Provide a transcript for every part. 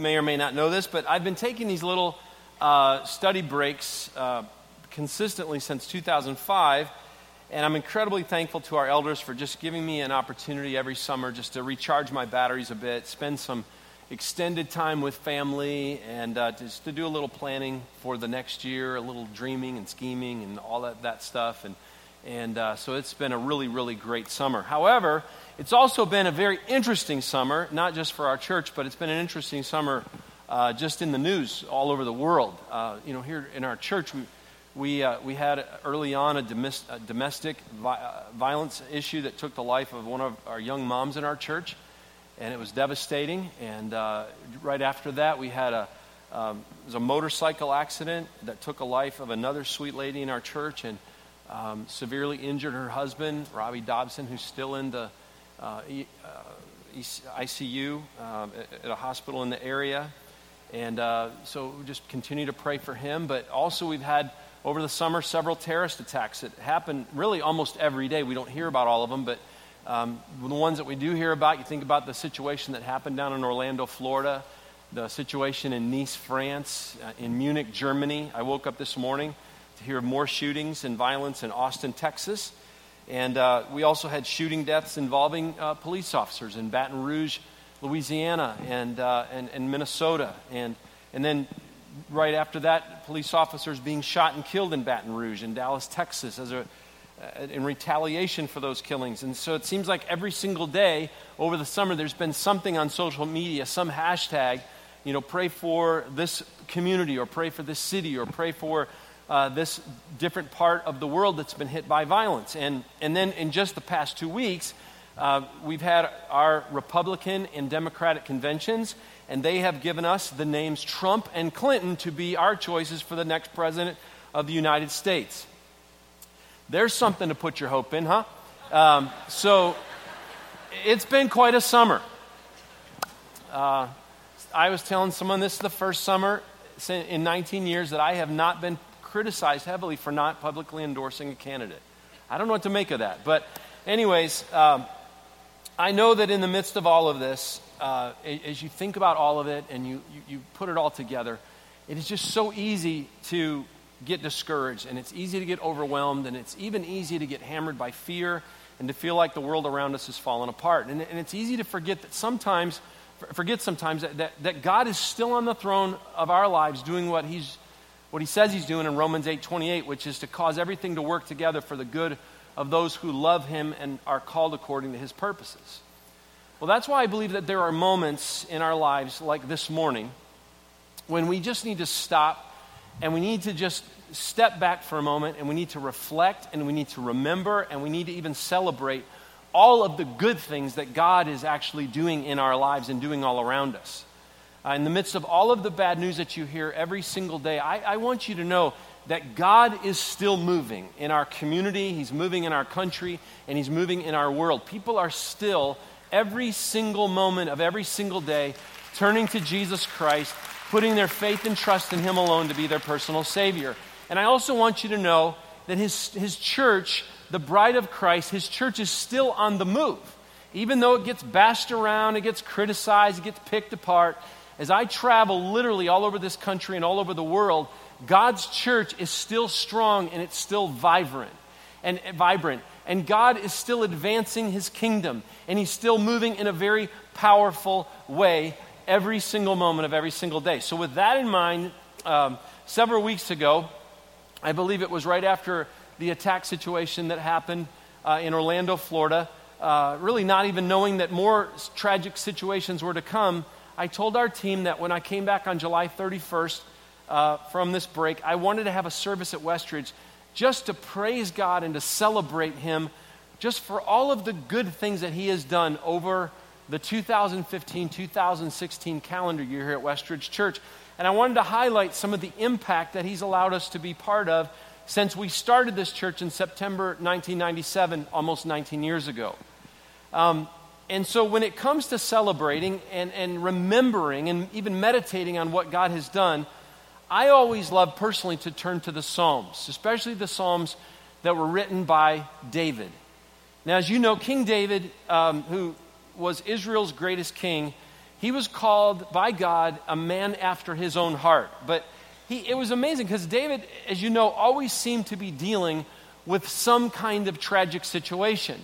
may or may not know this, but I've been taking these little uh, study breaks uh, consistently since 2005. And I'm incredibly thankful to our elders for just giving me an opportunity every summer just to recharge my batteries a bit, spend some extended time with family, and uh, just to do a little planning for the next year, a little dreaming and scheming and all that, that stuff. And, and uh, so it's been a really, really great summer. However, it's also been a very interesting summer, not just for our church, but it's been an interesting summer uh, just in the news all over the world. Uh, you know, here in our church, we we, uh, we had early on a, domestic uh, violence issue that took the life of one of our young moms in our church, and it was devastating. And uh, right after that, we had a, um, was a motorcycle accident that took a life of another sweet lady in our church and um, severely injured her husband, Robbie Dobson, who's still in the uh, uh, ICU um, at a hospital in the area. And uh, so just continue to pray for him. But also, we've had over the summer several terrorist attacks that happen really almost every day. We don't hear about all of them, but um, the ones that we do hear about, you think about the situation that happened down in Orlando, Florida, the situation in Nice, France, uh, in Munich, Germany. I woke up this morning hear more shootings and violence in Austin, Texas. And uh, we also had shooting deaths involving uh, police officers in Baton Rouge, Louisiana, and, uh, and, and Minnesota. And, and then right after that, police officers being shot and killed in Baton Rouge and Dallas, Texas, as a, uh, in retaliation for those killings. And so it seems like every single day over the summer, there's been something on social media, some hashtag, you know, pray for this community or pray for this city or pray for uh, this different part of the world that's been hit by violence. And, and then in just the past two weeks, uh, we've had our Republican and Democratic conventions, and they have given us the names Trump and Clinton to be our choices for the next president of the United States. There's something to put your hope in, huh? Um, so it's been quite a summer. Uh, I was telling someone this is the first summer in 19 years that I have not been criticized heavily for not publicly endorsing a candidate. I don't know what to make of that. But, anyways, um, I know that in the midst of all of this, uh, as you think about all of it and you, you, you put it all together, it is just so easy to get discouraged and it's easy to get overwhelmed and it's even easy to get hammered by fear and to feel like the world around us is falling apart. And, and it's easy to forget that sometimes, forget sometimes that, that, that, God is still on the throne of our lives doing what he's what he says he's doing in Romans 8:28, which is to cause everything to work together for the good of those who love him and are called according to his purposes. Well, that's why I believe that there are moments in our lives, like this morning, when we just need to stop and we need to just step back for a moment and we need to reflect and we need to remember and we need to even celebrate all of the good things that God is actually doing in our lives and doing all around us. Uh, in the midst of all of the bad news that you hear every single day, I, I want you to know that God is still moving in our community, He's moving in our country, and He's moving in our world. People are still, every single moment of every single day, turning to Jesus Christ, putting their faith and trust in Him alone to be their personal Savior. And I also want you to know that His, his church, the bride of Christ, His church is still on the move. Even though it gets bashed around, it gets criticized, it gets picked apart. As I travel literally all over this country and all over the world, God's church is still strong and it's still vibrant and vibrant. And God is still advancing his kingdom and he's still moving in a very powerful way every single moment of every single day. So, with that in mind, um, several weeks ago, I believe it was right after the attack situation that happened uh, in Orlando, Florida, uh, really not even knowing that more tragic situations were to come, I told our team that when I came back on July 31st, uh, from this break, I wanted to have a service at Westridge just to praise God and to celebrate Him just for all of the good things that He has done over the 2015 2016 calendar year here at Westridge Church. And I wanted to highlight some of the impact that He's allowed us to be part of since we started this church in September 1997, almost 19 years ago. Um, and so, when it comes to celebrating and, and remembering and even meditating on what God has done, I always love personally to turn to the Psalms, especially the Psalms that were written by David. Now, as you know, King David, um, who was Israel's greatest king, he was called by God a man after his own heart. But he, it was amazing because David, as you know, always seemed to be dealing with some kind of tragic situation.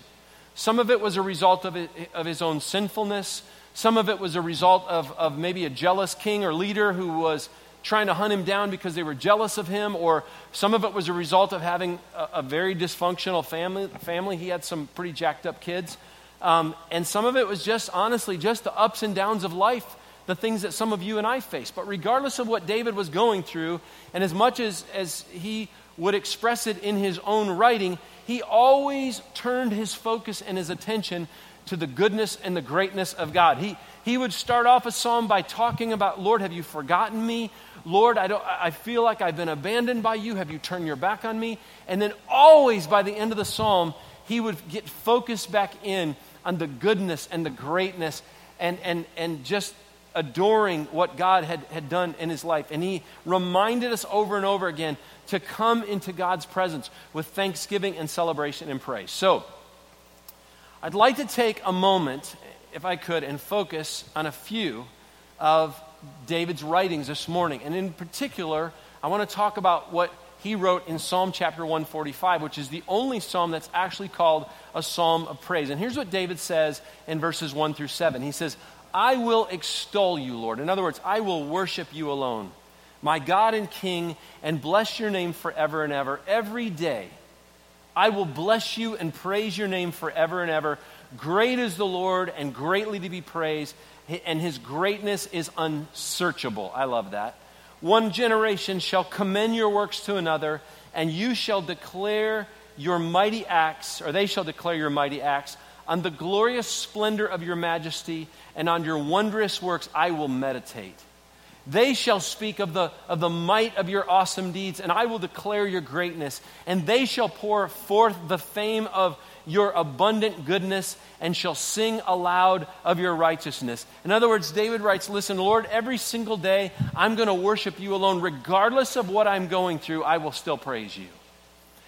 Some of it was a result of, it, of his own sinfulness. Some of it was a result of, of maybe a jealous king or leader who was trying to hunt him down because they were jealous of him, or some of it was a result of having a, a very dysfunctional family, family. He had some pretty jacked up kids. Um, and some of it was just, honestly, just the ups and downs of life, the things that some of you and I face. But regardless of what David was going through, and as much as, as he would express it in his own writing, he always turned his focus and his attention to the goodness and the greatness of God. He, he would start off a psalm by talking about, Lord, have you forgotten me? Lord, I, don't, I feel like I've been abandoned by you. Have you turned your back on me? And then always by the end of the psalm, he would get focused back in on the goodness and the greatness and, and, and just adoring what God had, had done in his life. And he reminded us over and over again to come into God's presence with thanksgiving and celebration and praise. So, I'd like to take a moment, if I could, and focus on a few of David's writings this morning. And in particular, I want to talk about what he wrote in Psalm chapter 145, which is the only psalm that's actually called a psalm of praise. And here's what David says in verses 1 through 7. He says, I will extol you, Lord. In other words, I will worship you alone, my God and King, and bless your name forever and ever. Every day, I will bless you and praise your name forever and ever. Great is the Lord and greatly to be praised, and his greatness is unsearchable. I love that. One generation shall commend your works to another, and you shall declare your mighty acts, or they shall declare your mighty acts. On the glorious splendor of your majesty and on your wondrous works I will meditate. They shall speak of the, of the might of your awesome deeds, and I will declare your greatness. And they shall pour forth the fame of your abundant goodness and shall sing aloud of your righteousness. In other words, David writes, Listen, Lord, every single day I'm going to worship you alone. Regardless of what I'm going through, I will still praise you.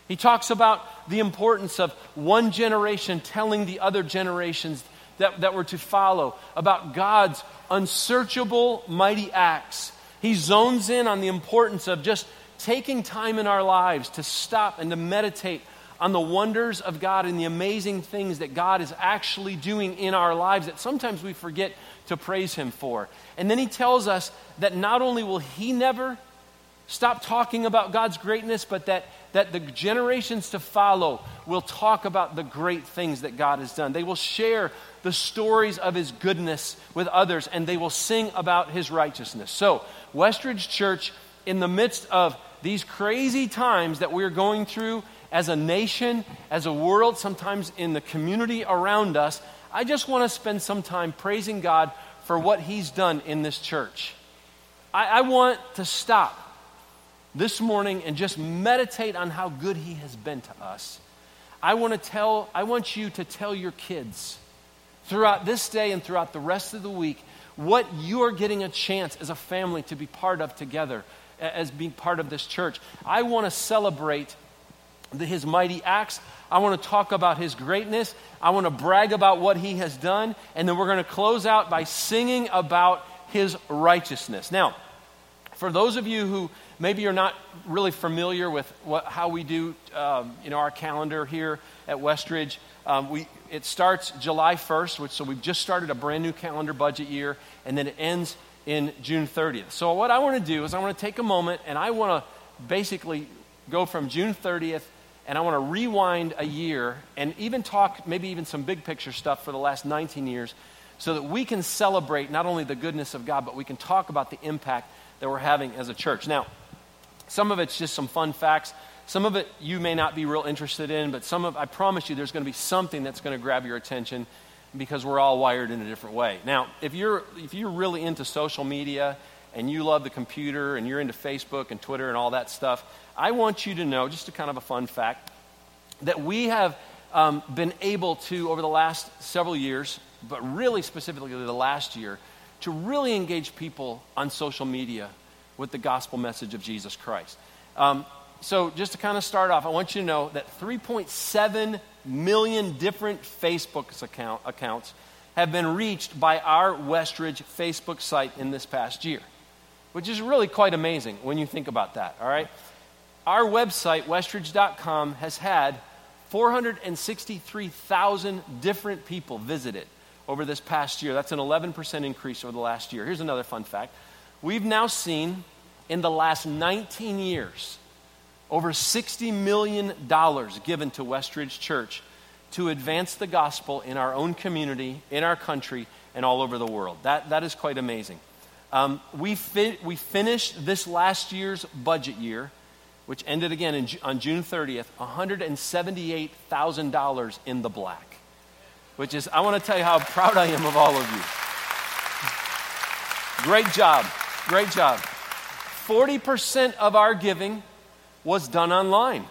He talks about the importance of one generation telling the other generations that, that were to follow about God's unsearchable, mighty acts. He zones in on the importance of just taking time in our lives to stop and to meditate on the wonders of God and the amazing things that God is actually doing in our lives that sometimes we forget to praise Him for. And then He tells us that not only will He never stop talking about God's greatness, but that, that the generations to follow will talk about the great things that God has done. They will share the stories of His goodness with others, and they will sing about His righteousness. So, Westridge Church, in the midst of these crazy times that we're going through as a nation, as a world, sometimes in the community around us, I just want to spend some time praising God for what He's done in this church. I, I want to stop this morning and just meditate on how good He has been to us. I want to tell, I want you to tell your kids throughout this day and throughout the rest of the week what you are getting a chance as a family to be part of together, as being part of this church. I want to celebrate the, his mighty acts. I want to talk about his greatness. I want to brag about what he has done. And then we're going to close out by singing about his righteousness. Now, for those of you who maybe you're not really familiar with what, how we do um, you know, our calendar here at Westridge, um, we, it starts July 1st, which, so we've just started a brand new calendar budget year, and then it ends in June 30th. So, what I want to do is I want to take a moment and I want to basically go from June 30th and I want to rewind a year and even talk maybe even some big picture stuff for the last 19 years so that we can celebrate not only the goodness of God, but we can talk about the impact that we're having as a church. Now, some of it's just some fun facts. Some of it you may not be real interested in, but some of I promise you there's going to be something that's going to grab your attention because we're all wired in a different way. Now, if you're if you're really into social media and you love the computer and you're into Facebook and Twitter and all that stuff, I want you to know, just a kind of a fun fact, that we have um, been able to, over the last several years, but really specifically the last year, to really engage people on social media with the gospel message of Jesus Christ. Um, so, just to kind of start off, I want you to know that 3.7 million different Facebook account, accounts have been reached by our Westridge Facebook site in this past year, which is really quite amazing when you think about that, all right? Our website, westridge.com, has had 463,000 different people visit it over this past year. That's an 11% increase over the last year. Here's another fun fact we've now seen in the last 19 years over $60 million given to Westridge Church to advance the gospel in our own community, in our country, and all over the world. That, that is quite amazing. Um, we, fi- we finished this last year's budget year, which ended again in, on June 30th, $178,000 in the black. Which is, I want to tell you how proud I am of all of you. Great job. Great job. 40% of our giving was done online.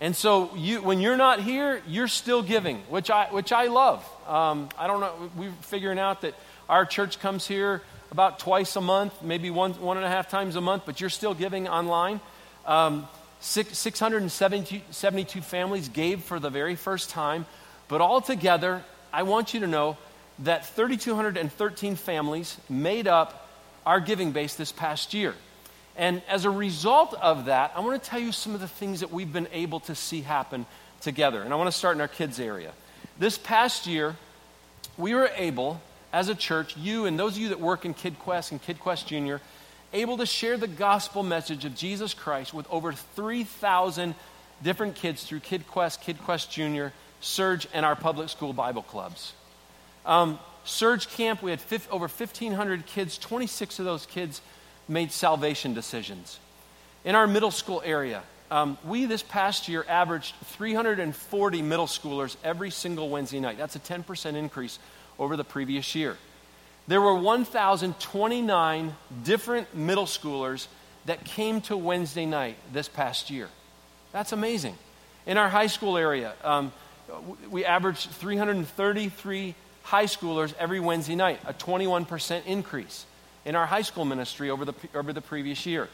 And so you, when you're not here, you're still giving, which I, which I love. Um, I don't know, we're figuring out that our church comes here about twice a month, maybe one, one and a half times a month, but you're still giving online. Um, six, 672 families gave for the very first time, but altogether, I want you to know that 3,213 families made up our giving base this past year. And as a result of that, I want to tell you some of the things that we've been able to see happen together. And I want to start in our kids' area. This past year, we were able, as a church, you and those of you that work in KidQuest and KidQuest Junior, able to share the gospel message of Jesus Christ with over 3,000 different kids through KidQuest, KidQuest Junior, Surge, and our public school Bible clubs. Um, Surge Camp, we had over 1,500 kids. 26 of those kids made salvation decisions. In our middle school area, um, we this past year averaged 340 middle schoolers every single Wednesday night. That's a 10% increase over the previous year. There were 1,029 different middle schoolers that came to Wednesday night this past year. That's amazing. In our high school area, um, Uh, we averaged 333 high schoolers every Wednesday night, a 21% increase in our high school ministry over the, over the previous year.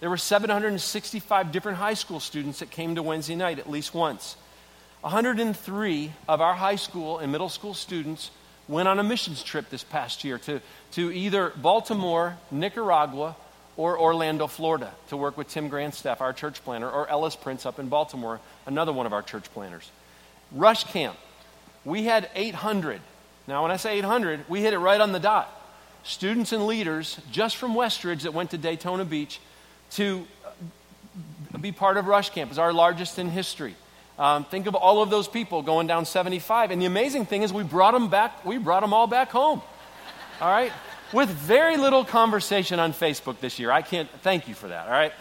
There were 765 different high school students that came to Wednesday night at least once. 103 of our high school and middle school students went on a missions trip this past year to, to either Baltimore, Nicaragua, or Orlando, Florida, to work with Tim Grandstaff, our church planter, or Ellis Prince up in Baltimore, another one of our church planters. Rush Camp, we had 800. Now, when I say 800, we hit it right on the dot students and leaders just from Westridge that went to Daytona Beach to be part of Rush Camp. It's our largest in history. Um, think of all of those people going down 75. And the amazing thing is we brought them back, we brought them all back home. All right? With very little conversation on Facebook this year. I can't thank you for that. All right?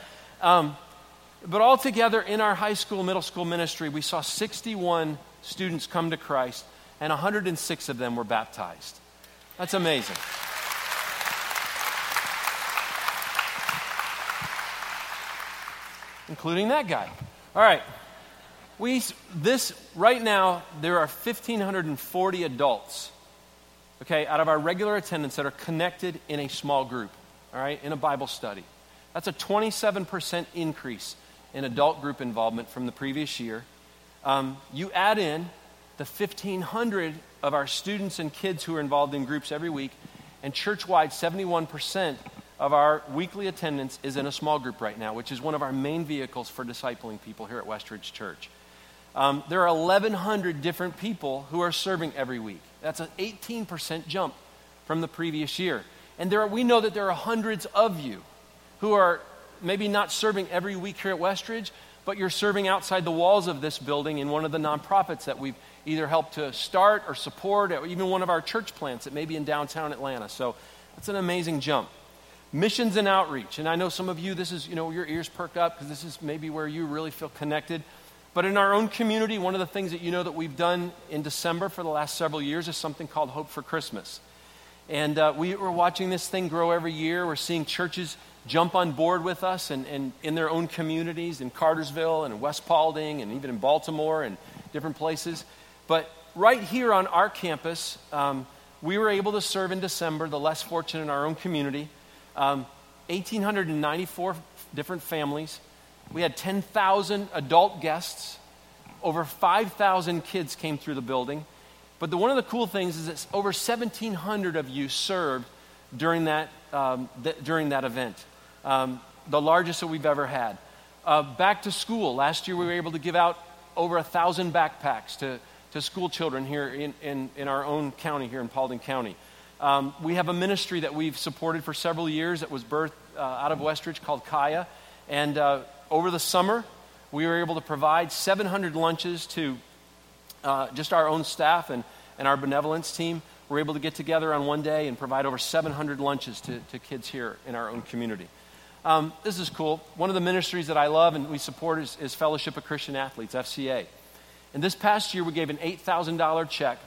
Um, but altogether in our high school, middle school ministry, we saw 61 students come to Christ, and 106 of them were baptized. That's amazing. including that guy. All right. We, this, right now, there are 1,540 adults, okay, out of our regular attendance that are connected in a small group, all right, in a Bible study. That's a 27% increase in adult group involvement from the previous year. Um, you add in the 1,500 of our students and kids who are involved in groups every week, and church wide, 71% of our weekly attendance is in a small group right now, which is one of our main vehicles for discipling people here at Westridge Church. Um, there are 1,100 different people who are serving every week. That's an 18% jump from the previous year. And there are, we know that there are hundreds of you who are maybe not serving every week here at Westridge, but you're serving outside the walls of this building in one of the nonprofits that we've either helped to start or support, or even one of our church plants that may be in downtown Atlanta. So that's an amazing jump missions and outreach. And I know some of you, this is, you know, your ears perk up because this is maybe where you really feel connected. But in our own community, one of the things that you know that we've done in December for the last several years is something called Hope for Christmas. And uh, we, are watching this thing grow every year. We're seeing churches jump on board with us and, and in their own communities in Cartersville and in West Paulding and even in Baltimore and different places. But right here on our campus, um, we were able to serve in December the less fortunate in our own community. Um, 1,894 different families. We had 10,000 adult guests. Over 5,000 kids came through the building. But the, one of the cool things is that over 1,700 of you served during that, um, th- during that event, um, the largest that we've ever had. Uh, back to school, last year we were able to give out over a thousand backpacks to, to school children here in, in, in our own county, here in Paulding County. Um, we have a ministry that we've supported for several years that was birthed uh, out of Westridge called Kaya. And uh, over the summer, we were able to provide 700 lunches to uh, just our own staff and, and our benevolence team. We were able to get together on one day and provide over 700 lunches to, to kids here in our own community. Um, this is cool. One of the ministries that I love and we support is, is Fellowship of Christian Athletes, FCA. And this past year, we gave an $8,000 check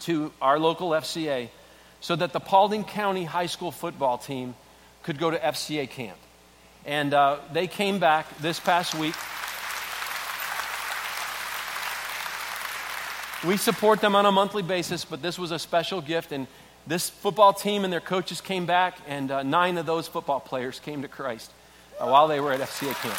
to our local FCA so that the Paulding County High School football team could go to FCA camp. And uh, they came back this past week. We support them on a monthly basis, but this was a special gift. And this football team and their coaches came back, and uh, nine of those football players came to Christ uh, while they were at FCA camp.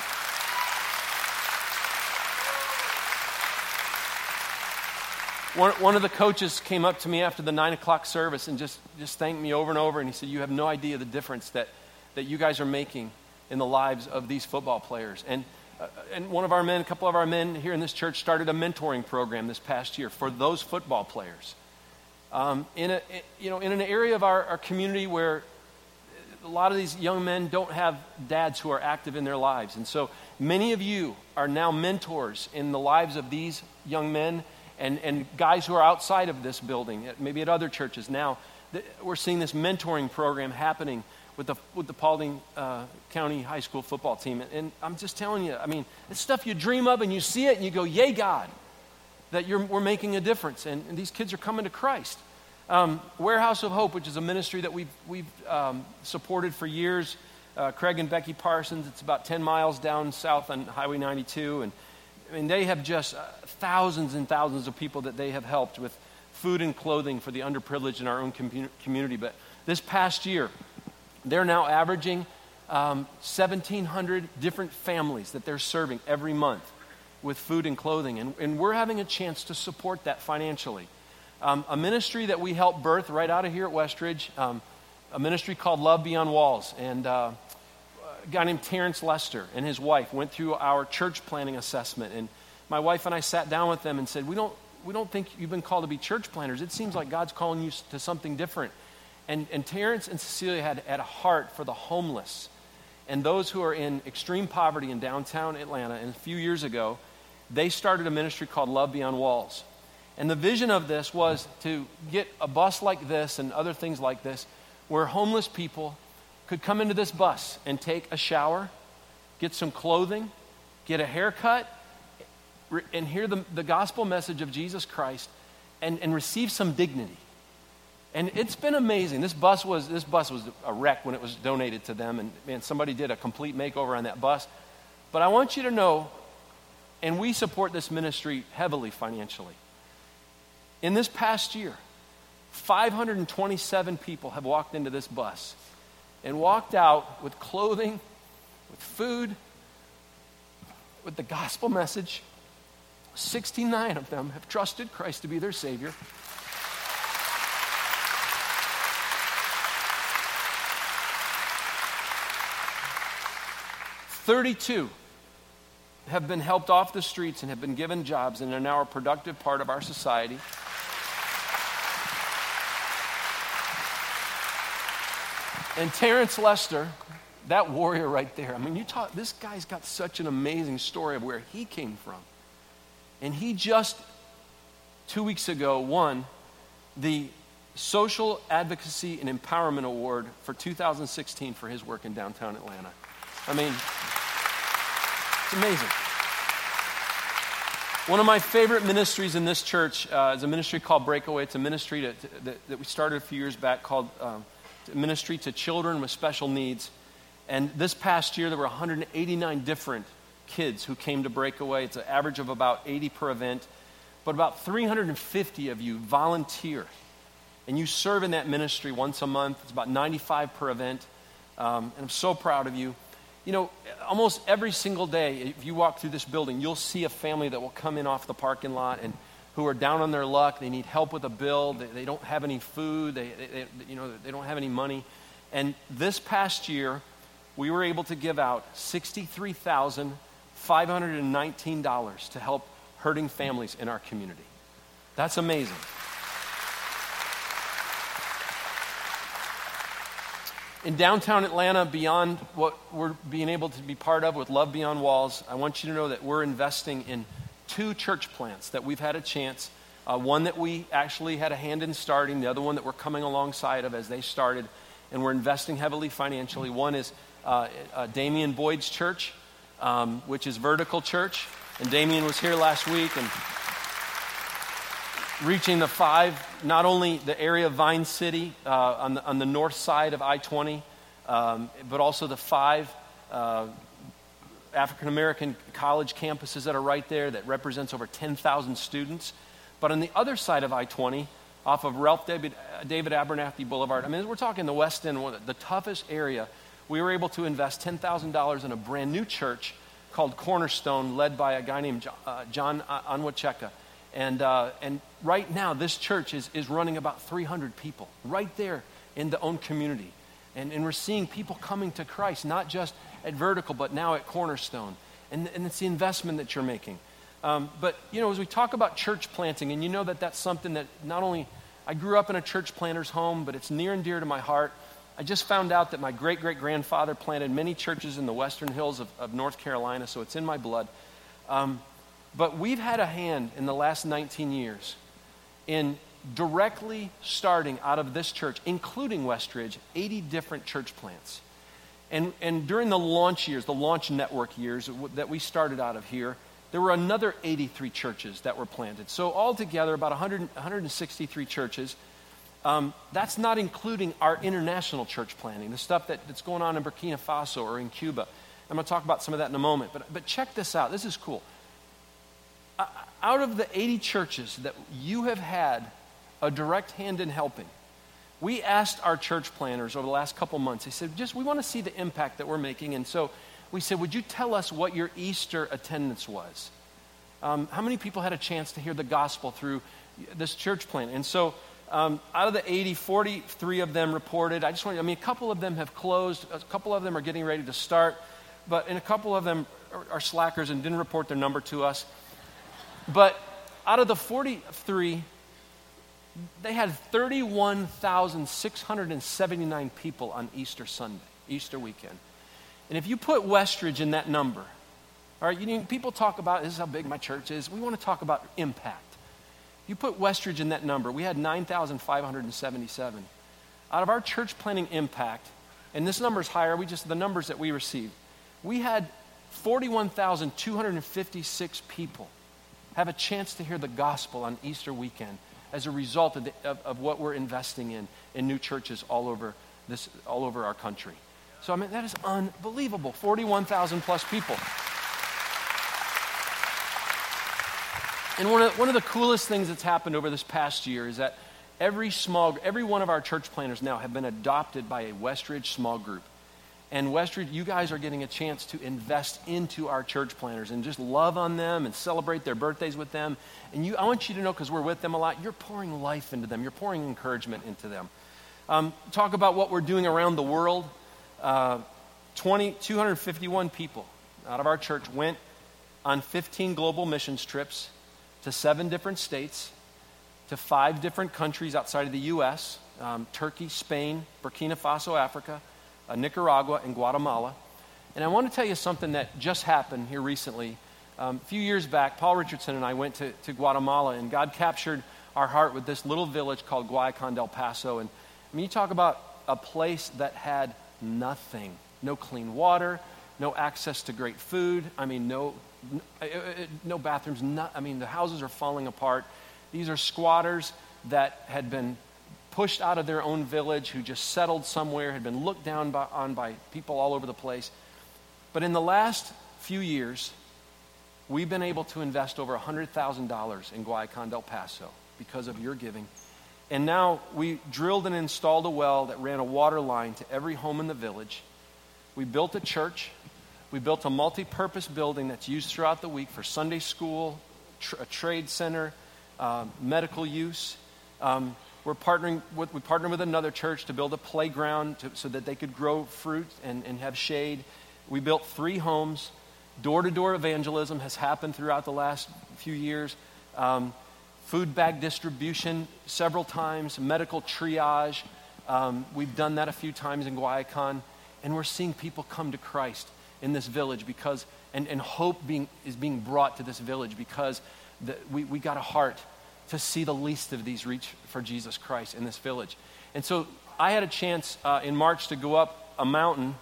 One, one of the coaches came up to me after the 9 o'clock service and just, just thanked me over and over. And he said, You have no idea the difference that, that you guys are making in the lives of these football players. And, and one of our men, a couple of our men here in this church, started a mentoring program this past year for those football players. Um, in, a, you know, in an area of our, our community where a lot of these young men don't have dads who are active in their lives. And so many of you are now mentors in the lives of these young men and, and guys who are outside of this building, maybe at other churches now. We're seeing this mentoring program happening with the, with the Paulding uh, County High School football team. And I'm just telling you, I mean, it's stuff you dream of and you see it and you go, Yay, God, that we're making a difference. And, and these kids are coming to Christ. Um, Warehouse of Hope, which is a ministry that we've, we've um, supported for years. Uh, Craig and Becky Parsons, it's about 10 miles down south on Highway 92. And I mean, they have just uh, thousands and thousands of people that they have helped with food and clothing for the underprivileged in our own com- community. But this past year, they're now averaging um, 1,700 different families that they're serving every month with food and clothing. And, and we're having a chance to support that financially. Um, a ministry that we helped birth right out of here at Westridge, um, a ministry called Love Beyond Walls. And uh, a guy named Terrence Lester and his wife went through our church planting assessment. And my wife and I sat down with them and said, We don't, we don't think you've been called to be church planters. It seems like God's calling you to something different. And, and Terrence and Cecilia had, had a heart for the homeless and those who are in extreme poverty in downtown Atlanta. And a few years ago, they started a ministry called Love Beyond Walls. And the vision of this was to get a bus like this and other things like this where homeless people could come into this bus and take a shower, get some clothing, get a haircut, and hear the, the gospel message of Jesus Christ and, and receive some dignity. And it's been amazing. This bus was this bus was a wreck when it was donated to them, and man, somebody did a complete makeover on that bus. But I want you to know, and we support this ministry heavily financially. In this past year, 527 people have walked into this bus and walked out with clothing, with food, with the gospel message. 69 of them have trusted Christ to be their Savior. Thirty-two have been helped off the streets and have been given jobs and are now a productive part of our society. And Terrence Lester, that warrior right there, I mean, you talk, this guy's got such an amazing story of where he came from. And he just, two weeks ago, won the Social Advocacy and Empowerment Award for 2016 for his work in downtown Atlanta. I mean, it's amazing. One of my favorite ministries in this church uh, is a ministry called Breakaway. It's a ministry that, that, that we started a few years back called um, ministry to children with special needs. And this past year, there were 189 different kids who came to Breakaway. It's an average of about 80 per event. But about 350 of you volunteer. And you serve in that ministry once a month. It's about 95 per event. Um, and I'm so proud of you. You know, almost every single day, if you walk through this building, you'll see a family that will come in off the parking lot and who are down on their luck. They need help with a bill. They, they don't have any food. They, they, you know, they don't have any money. And this past year, we were able to give out $63,519 to help hurting families in our community. That's amazing. In downtown Atlanta, beyond what we're being able to be part of with Love Beyond Walls, I want you to know that we're investing in two church plants that we've had a chance. Uh, one that we actually had a hand in starting, the other one that we're coming alongside of as they started, and we're investing heavily financially. One is uh, uh, Damian Boyd's church, um, which is Vertical Church, and Damian was here last week and reaching the five, not only the area of Vine City uh, on, the, on the north side of I 20, um, but also the five uh, African American college campuses that are right there that represents over 10,000 students. But on the other side of I 20, off of Ralph David, David Abernathy Boulevard, I mean, we're talking the West End, the toughest area. We were able to invest $10,000 in a brand new church called Cornerstone, led by a guy named uh, John Anwacheka. And, uh, and right now, this church is, is running about 300 people right there in the own community. And, and we're seeing people coming to Christ, not just at Vertical, but now at Cornerstone. And, and it's the investment that you're making. Um, but, you know, as we talk about church planting, and you know that that's something that not only I grew up in a church planter's home, but it's near and dear to my heart. I just found out that my great great grandfather planted many churches in the western hills of, of North Carolina, so it's in my blood. Um, but we've had a hand in the last 19 years in directly starting out of this church, including Westridge, 80 different church plants. And, and during the launch years, the launch network years that we started out of here, there were another 83 churches that were planted. So, altogether, about 100, 163 churches. Um, that's not including our international church planting, the stuff that, that's going on in Burkina Faso or in Cuba. I'm going to talk about some of that in a moment. But, but check this out. This is cool out of the 80 churches that you have had a direct hand in helping, we asked our church planters over the last couple months, they said, just we want to see the impact that we're making. And so we said, would you tell us what your Easter attendance was? Um, how many people had a chance to hear the gospel through this church plant? And so um, out of the 80, 43 of them reported. I just want I mean, a couple of them have closed, a couple of them are getting ready to start, but and a couple of them are, are slackers and didn't report their number to us. But out of the 43, they had 31,679 people on Easter Sunday, Easter weekend. And if you put Westridge in that number, all right, you know, people talk about this is how big my church is. We want to talk about impact. You put Westridge in that number, we had 9,577. Out of our church planting impact, and this number is higher, we just the numbers that we received, we had 41,256 people have a chance to hear the gospel on Easter weekend as a result of, the, of, of, what we're investing in in new churches all over, this, all over our country. So, I mean, that is unbelievable 41,000 plus people. And one of, one of the coolest things that's happened over this past year is that every small, every one of our church planters now have been adopted by a Westridge small group. And Westridge, you guys are getting a chance to invest into our church planters and just love on them and celebrate their birthdays with them. And you, I want you to know, because we're with them a lot, you're pouring life into them, you're pouring encouragement into them. Um, talk about what we're doing around the world. Uh, 20, 251 people out of our church went on 15 global missions trips to seven different states, to five different countries outside of the U.S. Um, Turkey, Spain, Burkina Faso, Africa uh, Nicaragua, and Guatemala. And I want to tell you something that just happened here recently. Um, a few years back, Paul Richardson and I went to, to Guatemala, and God captured our heart with this little village called Guayacan del Paso. And I mean, you talk about a place that had nothing no clean water, no access to great food. I mean, no, no, uh, uh, no bathrooms. I mean, the houses are falling apart. These are squatters that had been pushed out of their own village, who just settled somewhere, had been looked down by, on by people all over the place. But in the last few years, we've been able to invest over $100,000 in Guayacan del Paso because of your giving. And now we drilled and installed a well that ran a water line to every home in the village. We built a church. We built a multi purpose building that's used throughout the week for Sunday school, tr- a trade center, uh, medical use. Um, we're partnering with, we partnered with another church to build a playground to, so that they could grow fruit and, and have shade. We built three homes. Door to door evangelism has happened throughout the last few years. Um, food bag distribution several times, medical triage. Um, we've done that a few times in Guayacan. And we're seeing people come to Christ in this village because, and, and hope being, is being brought to this village because the, we, we got a heart to see the least of these reach for Jesus Christ in this village. And so I had a chance uh, in March to go up a mountain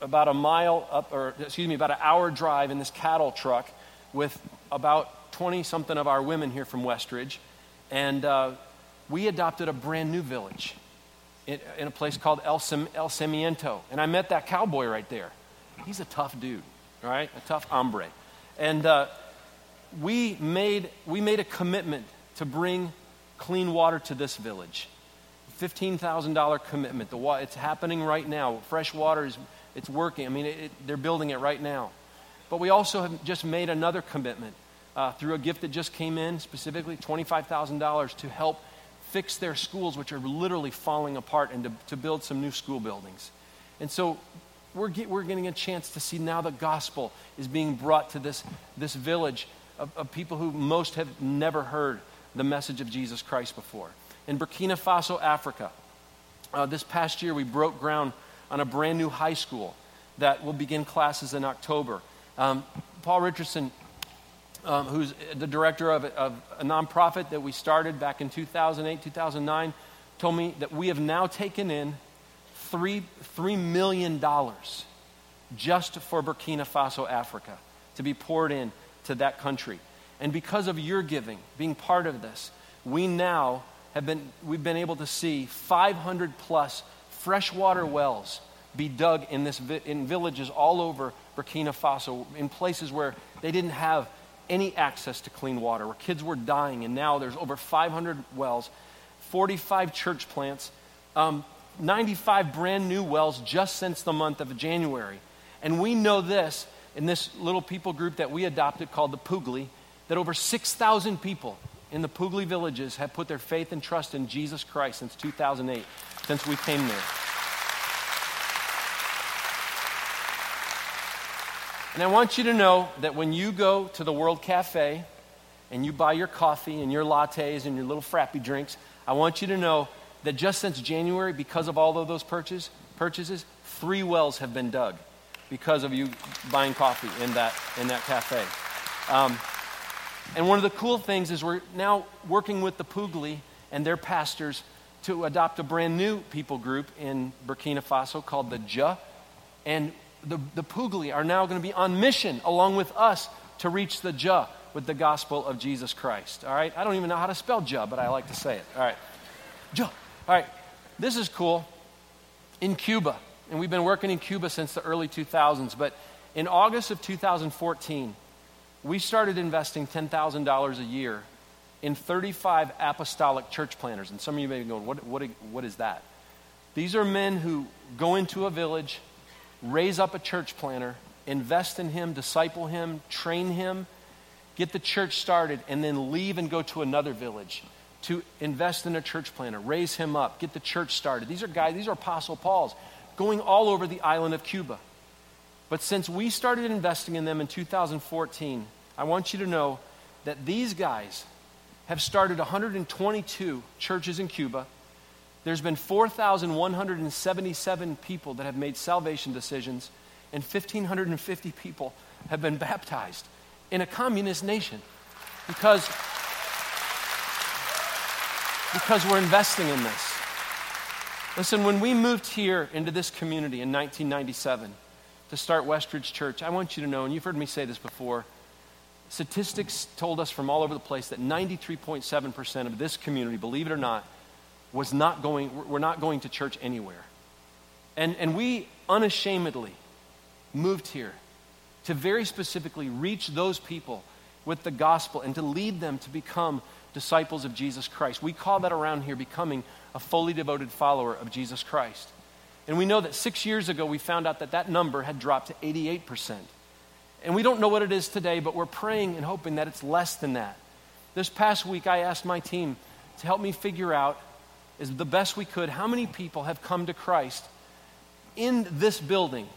about a mile up, or excuse me, about an hour drive in this cattle truck with about 20 something of our women here from Westridge. And uh, we adopted a brand new village in, in a place called El, Sem- El Cimiento. And I met that cowboy right there. He's a tough dude, right? A tough hombre. And uh, we made, we made a commitment to bring clean water to this village. $15,000 commitment. The wa- it's happening right now. Fresh water is it's working. I mean, it, it, they're building it right now. But we also have just made another commitment uh, through a gift that just came in, specifically $25,000 to help fix their schools, which are literally falling apart, and to, to build some new school buildings. And so we're, get, we're getting a chance to see now the gospel is being brought to this, this village of, of people who most have never heard the message of Jesus Christ before. In Burkina Faso, Africa, uh, this past year we broke ground on a brand new high school that will begin classes in October. Um, Paul Richardson, um, who's the director of, of a nonprofit that we started back in 2008, 2009, told me that we have now taken in three, $3 million just for Burkina Faso, Africa, to be poured in to that country. And because of your giving, being part of this, we now have been, we've been able to see 500 plus freshwater wells be dug in, this, in villages all over Burkina Faso, in places where they didn't have any access to clean water, where kids were dying, and now there's over 500 wells, 45 church plants, um, 95 brand new wells just since the month of January. And we know this in this little people group that we adopted called the Pugli, that over 6,000 people in the Pugli villages have put their faith and trust in Jesus Christ since 2008, since we came there. And I want you to know that when you go to the World Cafe and you buy your coffee and your lattes and your little frappy drinks, I want you to know that just since January, because of all of those purchase, purchases, three wells have been dug because of you buying coffee in that, in that cafe. Um, and one of the cool things is we're now working with the Pugli and their pastors to adopt a brand new people group in Burkina Faso called the Ja. And the, the Pugli are now going to be on mission along with us to reach the Ja with the gospel of Jesus Christ. All right? I don't even know how to spell Ja, but I like to say it. All right. Ja. All right. This is cool. In Cuba, and we've been working in Cuba since the early 2000s. But in August of 2014, we started investing $10,000 a year in 35 apostolic church planters. And some of you may be going, what, what, what is that? These are men who go into a village, raise up a church planter, invest in him, disciple him, train him, get the church started, and then leave and go to another village to invest in a church planter, raise him up, get the church started. These are guys, these are Apostle Paul's going all over the island of Cuba. But since we started investing in them in 2014, I want you to know that these guys have started 122 churches in Cuba. There's been 4,177 people that have made salvation decisions, and 1,550 people have been baptized in a communist nation because, because we're investing in this. Listen, when we moved here into this community in 1997 to start Westridge Church, I want you to know, and you've heard me say this before, statistics told us from all over the place that 93.7% of this community, believe it or not, was not going, were not going to church anywhere. And, and we unashamedly moved here to very specifically reach those people with the gospel and to lead them to become disciples of Jesus Christ. We call that around here becoming a fully devoted follower of Jesus Christ. And we know that six years ago we found out that that number had dropped to 88%. And we don't know what it is today, but we're praying and hoping that it's less than that. This past week, I asked my team to help me figure out, as the best we could, how many people have come to Christ in this building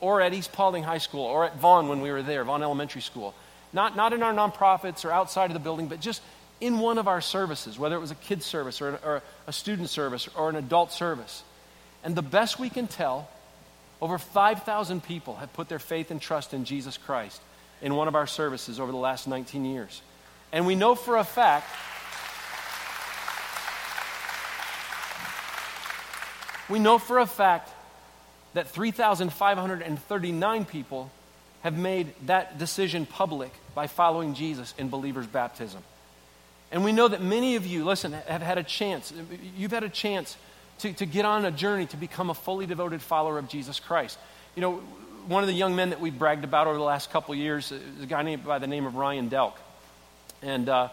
or at East Paulding High School or at Vaughn when we were there, Vaughn Elementary School. Not, not in our nonprofits or outside of the building, but just in one of our services, whether it was a kid's service or, or a student service or an adult service. And the best we can tell, over 5,000 people have put their faith and trust in Jesus Christ in one of our services over the last 19 years. And we know for a fact we know for a fact that 3,539 people have made that decision public by following Jesus in believers' baptism. And we know that many of you, listen, have had a chance. You've had a chance to, to get on a journey to become a fully devoted follower of Jesus Christ. You know, one of the young men that we've bragged about over the last couple years is a guy named by the name of Ryan Delk. And uh,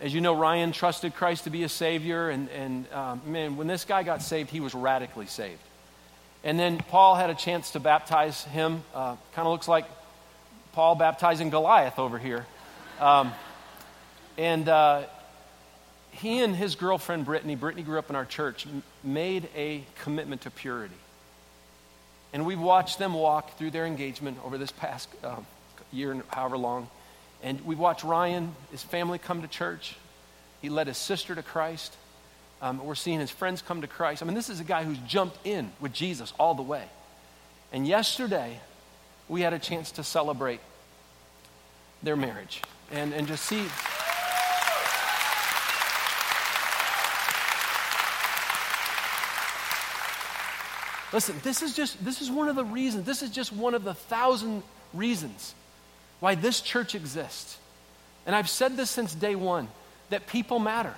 as you know, Ryan trusted Christ to be a Savior. And, and uh, man, when this guy got saved, he was radically saved. And then Paul had a chance to baptize him. Uh, kind of looks like Paul baptizing Goliath over here. Um, and uh, he and his girlfriend Brittany, Brittany grew up in our church, made a commitment to purity. And we've watched them walk through their engagement over this past uh, year and however long. And we've watched Ryan, his family come to church. He led his sister to Christ. Um, we're seeing his friends come to Christ. I mean, this is a guy who's jumped in with Jesus all the way. And yesterday, we had a chance to celebrate their marriage and, and just see. Listen, this is just this is one of the reasons. This is just one of the thousand reasons why this church exists. And I've said this since day one that people matter.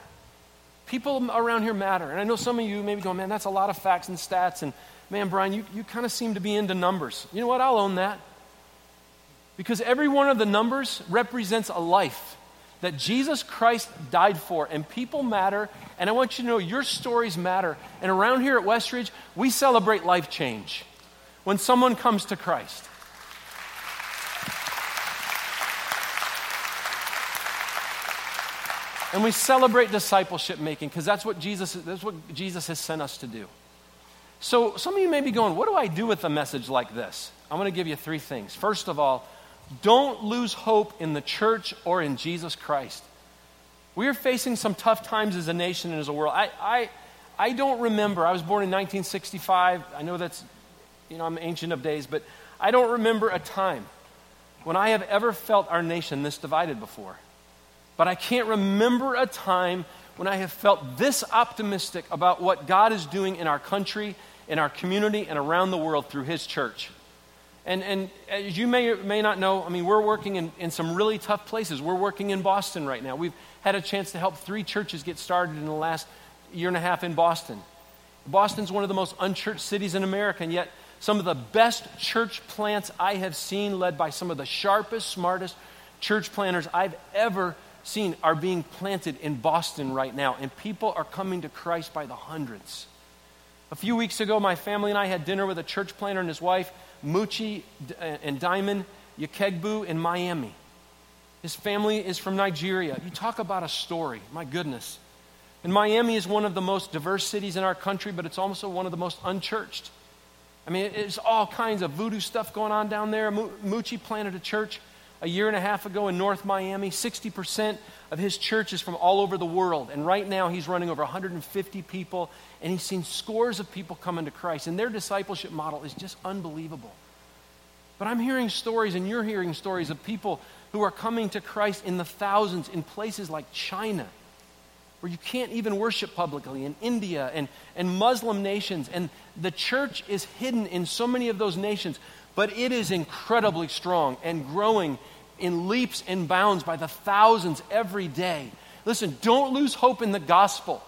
People around here matter. And I know some of you may be going, man, that's a lot of facts and stats. And man, Brian, you, you kind of seem to be into numbers. You know what? I'll own that. Because every one of the numbers represents a life that Jesus Christ died for, and people matter. And I want you to know your stories matter. And around here at Westridge, we celebrate life change when someone comes to Christ. And we celebrate discipleship making because that's what Jesus that's what Jesus has sent us to do. So some of you may be going, what do I do with a message like this? I'm going to give you three things. First of all, don't lose hope in the church or in Jesus Christ. We are facing some tough times as a nation and as a world. I, I, I don't remember, I was born in 1965. I know that's, you know, I'm ancient of days, but I don't remember a time when I have ever felt our nation this divided before. But I can't remember a time when I have felt this optimistic about what God is doing in our country, in our community, and around the world through His church. And, and as you may or may not know, I mean, we're working in, in some really tough places. We're working in Boston right now. We've had a chance to help three churches get started in the last year and a half in Boston. Boston's one of the most unchurched cities in America, and yet some of the best church plants I have seen, led by some of the sharpest, smartest church planters I've ever seen, are being planted in Boston right now. And people are coming to Christ by the hundreds. A few weeks ago, my family and I had dinner with a church planter and his wife Muchi uh, and Diamond Yakegbu in Miami. His family is from Nigeria. You talk about a story, my goodness. And Miami is one of the most diverse cities in our country, but it's also one of the most unchurched. I mean, there's all kinds of voodoo stuff going on down there. Muchi planted a church a year and a half ago in North Miami. 60% of his church is from all over the world. And right now, he's running over 150 people, and he's seen scores of people come into Christ. And their discipleship model is just unbelievable. But I'm hearing stories, and you're hearing stories of people who are coming to Christ in the thousands in places like China, where you can't even worship publicly, in India and, and Muslim nations. And the church is hidden in so many of those nations, but it is incredibly strong and growing in leaps and bounds by the thousands every day. Listen, don't lose hope in the gospel.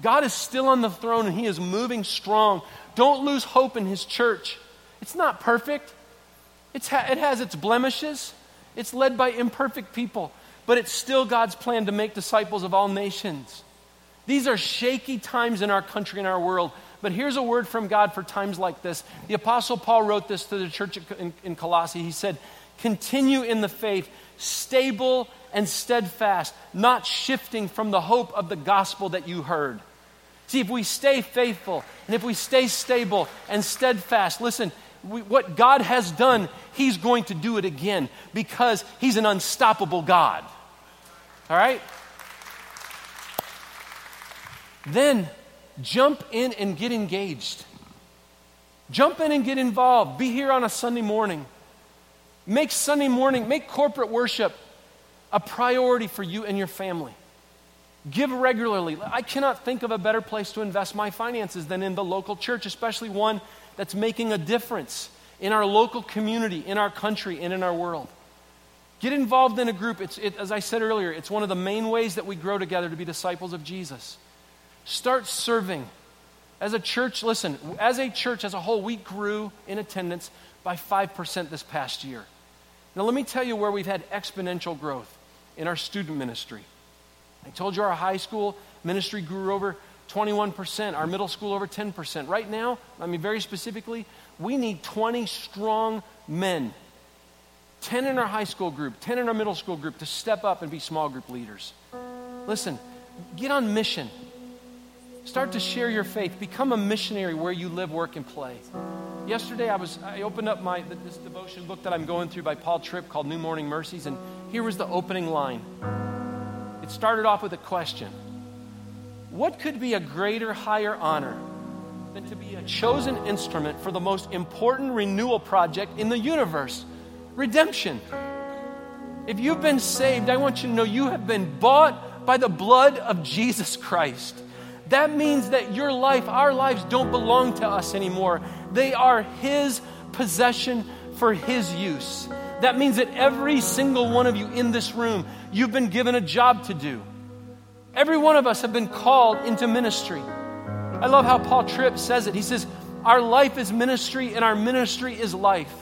God is still on the throne and He is moving strong. Don't lose hope in His church. It's not perfect, it's ha- it has its blemishes, it's led by imperfect people, but it's still God's plan to make disciples of all nations. These are shaky times in our country and our world. But here's a word from God for times like this. The Apostle Paul wrote this to the church in, in Colossae. He said, Continue in the faith, stable and steadfast, not shifting from the hope of the gospel that you heard. See, if we stay faithful and if we stay stable and steadfast, listen, we, what God has done, He's going to do it again because He's an unstoppable God. All right? Then jump in and get engaged. Jump in and get involved. Be here on a Sunday morning. Make Sunday morning, make corporate worship a priority for you and your family. Give regularly. I cannot think of a better place to invest my finances than in the local church, especially one that's making a difference in our local community, in our country, and in our world. Get involved in a group. It's, it, as I said earlier, it's one of the main ways that we grow together to be disciples of Jesus. Start serving. As a church, listen, as a church as a whole, we grew in attendance by 5% this past year. Now, let me tell you where we've had exponential growth in our student ministry. I told you our high school ministry grew over 21%, our middle school over 10%. Right now, I mean, very specifically, we need 20 strong men 10 in our high school group, 10 in our middle school group to step up and be small group leaders. Listen, get on mission. Start to share your faith. Become a missionary where you live, work, and play. Yesterday, I was I opened up my this devotion book that I'm going through by Paul Tripp called New Morning Mercies, and here was the opening line. It started off with a question: What could be a greater, higher honor than to be a chosen instrument for the most important renewal project in the universe, redemption? If you've been saved, I want you to know you have been bought by the blood of Jesus Christ. That means that your life, our lives, don't belong to us anymore. They are His possession for His use. That means that every single one of you in this room, you've been given a job to do. Every one of us have been called into ministry. I love how Paul Tripp says it. He says, Our life is ministry and our ministry is life.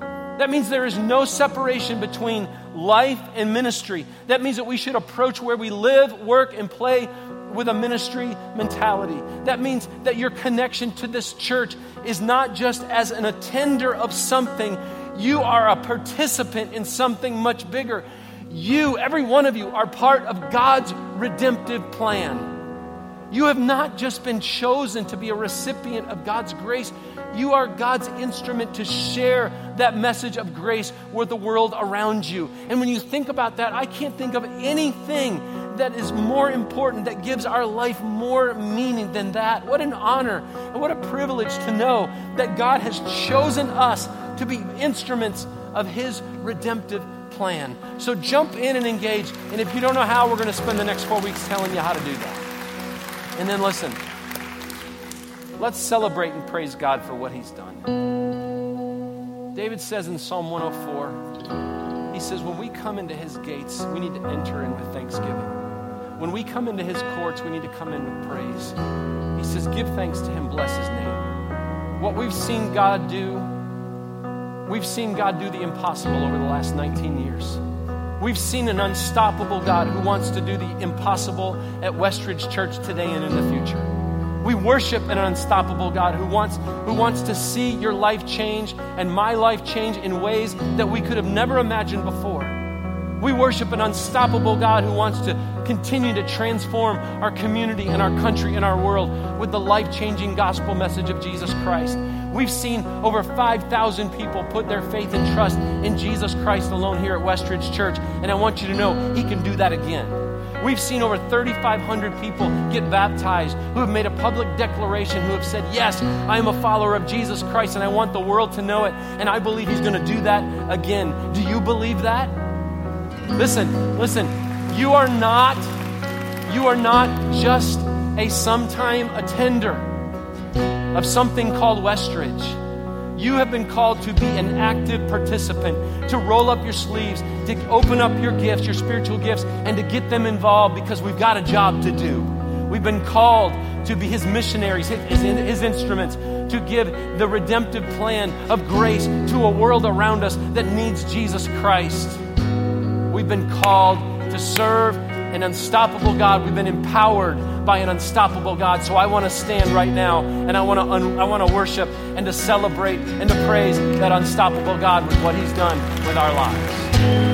That means there is no separation between life and ministry. That means that we should approach where we live, work, and play with a ministry mentality. That means that your connection to this church is not just as an attender of something, you are a participant in something much bigger. You, every one of you, are part of God's redemptive plan. You have not just been chosen to be a recipient of God's grace, you are God's instrument to share that message of grace with the world around you. And when you think about that, I can't think of anything that is more important, that gives our life more meaning than that. What an honor and what a privilege to know that God has chosen us to be instruments of His redemptive plan. So jump in and engage. And if you don't know how, we're going to spend the next four weeks telling you how to do that. And then listen, let's celebrate and praise God for what He's done. David says in Psalm 104, he says, when we come into His gates, we need to enter in with thanksgiving. When we come into his courts, we need to come in with praise. He says, Give thanks to him, bless his name. What we've seen God do, we've seen God do the impossible over the last 19 years. We've seen an unstoppable God who wants to do the impossible at Westridge Church today and in the future. We worship an unstoppable God who wants, who wants to see your life change and my life change in ways that we could have never imagined before. We worship an unstoppable God who wants to continue to transform our community and our country and our world with the life changing gospel message of Jesus Christ. We've seen over 5,000 people put their faith and trust in Jesus Christ alone here at Westridge Church, and I want you to know He can do that again. We've seen over 3,500 people get baptized who have made a public declaration, who have said, Yes, I am a follower of Jesus Christ and I want the world to know it. And I believe He's going to do that again. Do you believe that? Listen, listen. You are not, you are not just a sometime attender of something called Westridge. You have been called to be an active participant, to roll up your sleeves, to open up your gifts, your spiritual gifts, and to get them involved because we've got a job to do. We've been called to be his missionaries, his, his, instruments, to give the redemptive plan of grace to a world around us that needs Jesus Christ. We've been called to serve an unstoppable God. We've been empowered by an unstoppable God. So I want to stand right now and I want to un- I want to worship and to celebrate and to praise that unstoppable God with what he's done with our lives.